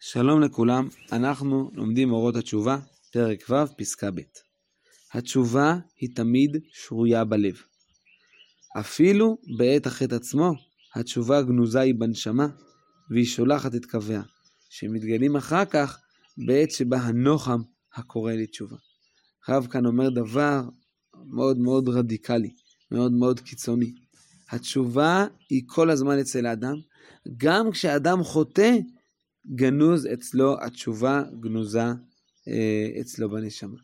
שלום לכולם, אנחנו לומדים אורות התשובה, פרק ו', פסקה ב'. התשובה היא תמיד שרויה בלב. אפילו בעת החטא עצמו, התשובה הגנוזה היא בנשמה, והיא שולחת את קוויה, שמתגלים אחר כך בעת שבה הנוחם הקורא לתשובה. הרב כאן אומר דבר מאוד מאוד רדיקלי, מאוד מאוד קיצוני. התשובה היא כל הזמן אצל האדם, גם כשאדם חוטא, גנוז אצלו, התשובה גנוזה אה, אצלו בנשמה.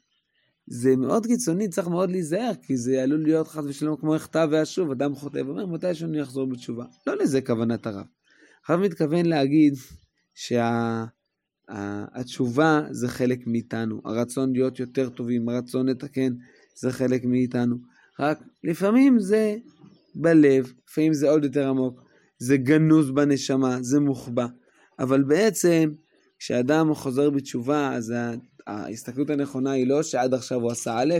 זה מאוד קיצוני, צריך מאוד להיזהר, כי זה עלול להיות חס ושלום כמו הכתב ואשוב, אדם חוטא ואומר, מתי שאני אחזור בתשובה. לא לזה כוונת הרב. הרב מתכוון להגיד שהתשובה שה, זה חלק מאיתנו, הרצון להיות יותר טובים, הרצון לתקן זה חלק מאיתנו. רק לפעמים זה בלב, לפעמים זה עוד יותר עמוק, זה גנוז בנשמה, זה מוחבא. אבל בעצם, כשאדם חוזר בתשובה, אז ההסתכלות הנכונה היא לא שעד עכשיו הוא עשה א',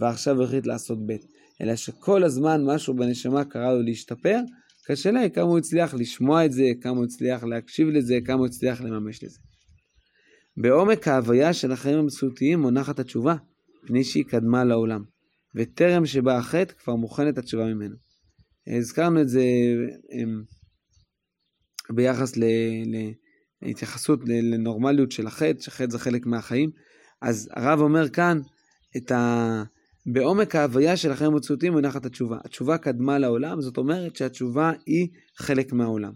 ועכשיו הוא החליט לעשות ב', אלא שכל הזמן משהו בנשמה קרה לו להשתפר, קשה היא כמה הוא הצליח לשמוע את זה, כמה הוא הצליח להקשיב לזה, כמה הוא הצליח לממש לזה. בעומק ההוויה של החיים המציאותיים מונחת התשובה, מפני שהיא קדמה לעולם, וטרם שבא החטא כבר מוכנת התשובה ממנו. הזכרנו את זה אמ, ביחס להתייחסות לנורמליות של החטא, שחטא זה חלק מהחיים. אז הרב אומר כאן, את ה... בעומק ההוויה של החיים המציאותיים מונחת התשובה. התשובה קדמה לעולם, זאת אומרת שהתשובה היא חלק מהעולם.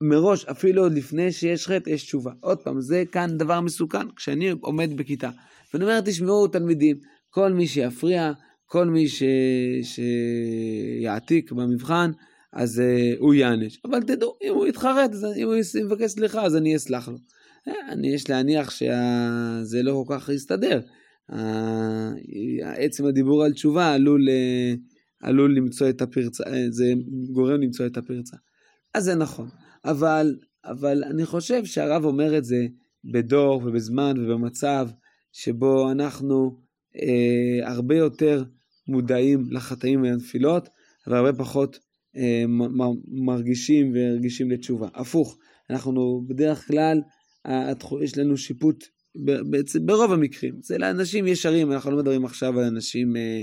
מראש, אפילו עוד לפני שיש חטא, יש תשובה. עוד פעם, זה כאן דבר מסוכן. כשאני עומד בכיתה, ואני אומר, תשמעו תלמידים, כל מי שיפריע, כל מי ש... שיעתיק במבחן, אז uh, הוא יענש. אבל תדעו, אם הוא יתחרט, אם הוא יבקש סליחה, אז אני אסלח לו. אה, אני יש להניח שזה לא כל כך יסתדר. עצם הדיבור על תשובה עלול, אה, עלול למצוא את הפרצה, זה גורם למצוא את הפרצה. אז זה נכון. אבל, אבל אני חושב שהרב אומר את זה בדור ובזמן ובמצב שבו אנחנו אה, הרבה יותר מודעים לחטאים ולנפילות, והרבה פחות מרגישים ורגישים לתשובה. הפוך, אנחנו בדרך כלל, יש לנו שיפוט בעצם ברוב המקרים. זה לאנשים ישרים, אנחנו לא מדברים עכשיו על אנשים אה,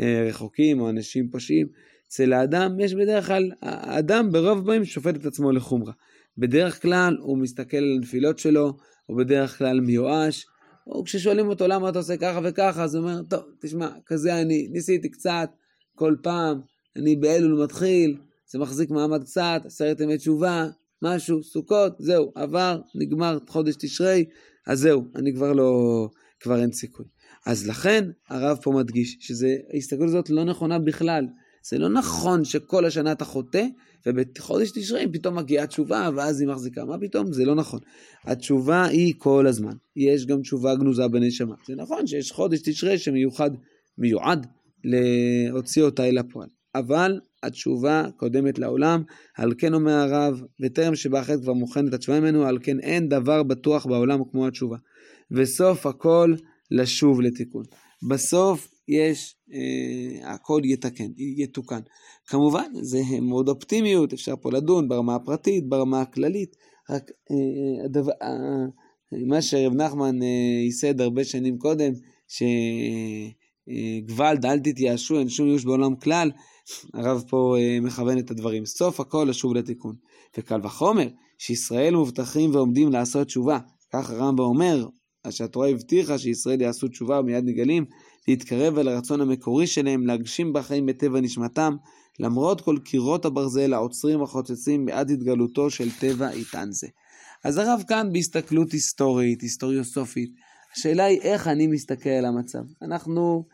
אה, רחוקים או אנשים פושעים. אצל האדם יש בדרך כלל, האדם ברוב פעמים שופט את עצמו לחומרה. בדרך כלל הוא מסתכל על הנפילות שלו, הוא בדרך כלל מיואש, או כששואלים אותו למה אתה עושה ככה וככה, אז הוא אומר, טוב, תשמע, כזה אני, ניסיתי קצת, כל פעם, אני באלול מתחיל, זה מחזיק מעמד קצת, עשרת ימי תשובה, משהו, סוכות, זהו, עבר, נגמר חודש תשרי, אז זהו, אני כבר לא, כבר אין סיכוי. אז לכן הרב פה מדגיש שההסתכלות הזאת לא נכונה בכלל. זה לא נכון שכל השנה אתה חוטא, ובחודש תשרי פתאום מגיעה תשובה, ואז היא מחזיקה. מה פתאום? זה לא נכון. התשובה היא כל הזמן. יש גם תשובה גנוזה בנשמה. זה נכון שיש חודש תשרי שמיוחד, מיועד להוציא אותה אל הפועל. אבל התשובה קודמת לעולם, על כן אומר הרב, וטרם שבאחד כבר מוכנת התשובה ממנו, על כן אין דבר בטוח בעולם כמו התשובה. וסוף הכל לשוב לתיקון. בסוף יש, אה, הכל יתקן, יתוקן. כמובן, זה מאוד אופטימיות, אפשר פה לדון ברמה הפרטית, ברמה הכללית, רק אה, הדבר, אה, מה שרב נחמן אה, ייסד הרבה שנים קודם, שגוואלד, אל תתייאשו, אין שום ייאוש בעולם כלל, הרב פה אה, מכוון את הדברים. סוף הכל לשוב לתיקון. וקל וחומר, שישראל מובטחים ועומדים לעשות תשובה. כך הרמב"ם אומר, שהתורה הבטיחה שישראל יעשו תשובה ומיד נגלים, להתקרב אל הרצון המקורי שלהם, להגשים בחיים בטבע נשמתם, למרות כל קירות הברזל העוצרים החוצצים בעד התגלותו של טבע איתן זה. אז הרב כאן בהסתכלות היסטורית, היסטוריוסופית, השאלה היא איך אני מסתכל על המצב. אנחנו,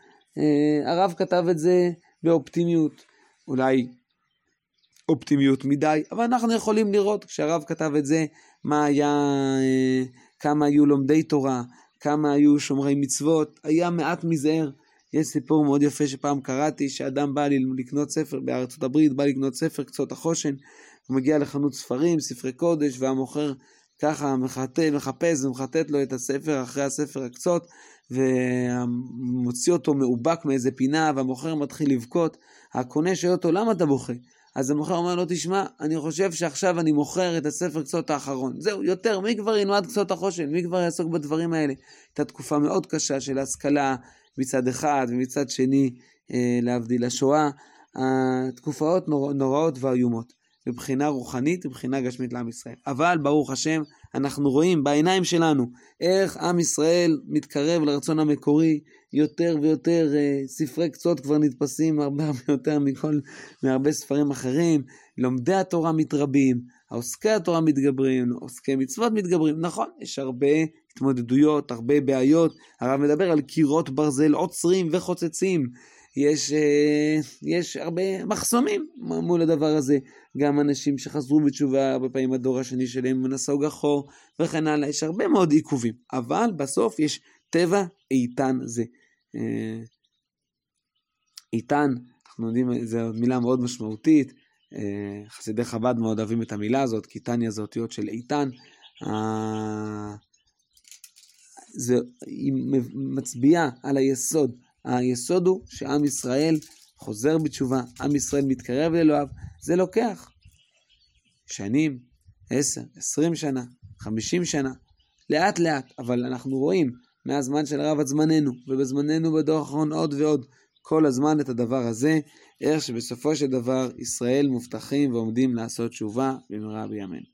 הרב כתב את זה באופטימיות, אולי אופטימיות מדי, אבל אנחנו יכולים לראות כשהרב כתב את זה, מה היה, אה, כמה היו לומדי תורה, כמה היו שומרי מצוות, היה מעט מזער. יש סיפור מאוד יפה שפעם קראתי, שאדם בא לקנות ספר בארצות הברית, בא לקנות ספר קצות החושן, הוא מגיע לחנות ספרים, ספרי קודש, והמוכר ככה מחטא, מחפש ומחטט לו את הספר אחרי הספר הקצות, ומוציא אותו מאובק מאיזה פינה, והמוכר מתחיל לבכות. הקונה שואל אותו, למה אתה בוכה? אז המוכר אומר לו, תשמע, אני חושב שעכשיו אני מוכר את הספר קצות האחרון. זהו, יותר, מי כבר ילמד קצות החושן? מי כבר יעסוק בדברים האלה? הייתה תקופה מאוד קשה של השכלה מצד אחד, ומצד שני, אה, להבדיל השואה. התקופות נור, נוראות ואיומות. מבחינה רוחנית ומבחינה גשמית לעם ישראל. אבל ברוך השם, אנחנו רואים בעיניים שלנו איך עם ישראל מתקרב לרצון המקורי, יותר ויותר uh, ספרי קצות כבר נתפסים הרבה הרבה יותר מכל, מהרבה ספרים אחרים, לומדי התורה מתרבים, עוסקי התורה מתגברים, עוסקי מצוות מתגברים, נכון, יש הרבה התמודדויות, הרבה בעיות, הרב מדבר על קירות ברזל עוצרים וחוצצים, יש, אה, יש הרבה מחסומים מול הדבר הזה. גם אנשים שחזרו בתשובה, הרבה פעמים הדור השני שלהם נסוג אחור וכן הלאה, יש הרבה מאוד עיכובים. אבל בסוף יש טבע איתן זה. אה, איתן, אנחנו יודעים, זו מילה מאוד משמעותית. אה, חסידי חב"ד מאוד אוהבים את המילה הזאת, כי טניה זה אותיות של איתן. זה, היא מצביעה על היסוד היסוד הוא שעם ישראל חוזר בתשובה, עם ישראל מתקרב לאלוהיו, זה לוקח שנים, עשר, עשרים שנה, חמישים שנה, לאט לאט, אבל אנחנו רואים מהזמן של הרב עד זמננו, ובזמננו בדור האחרון עוד ועוד, כל הזמן את הדבר הזה, איך שבסופו של דבר ישראל מובטחים ועומדים לעשות תשובה במהרה בימינו.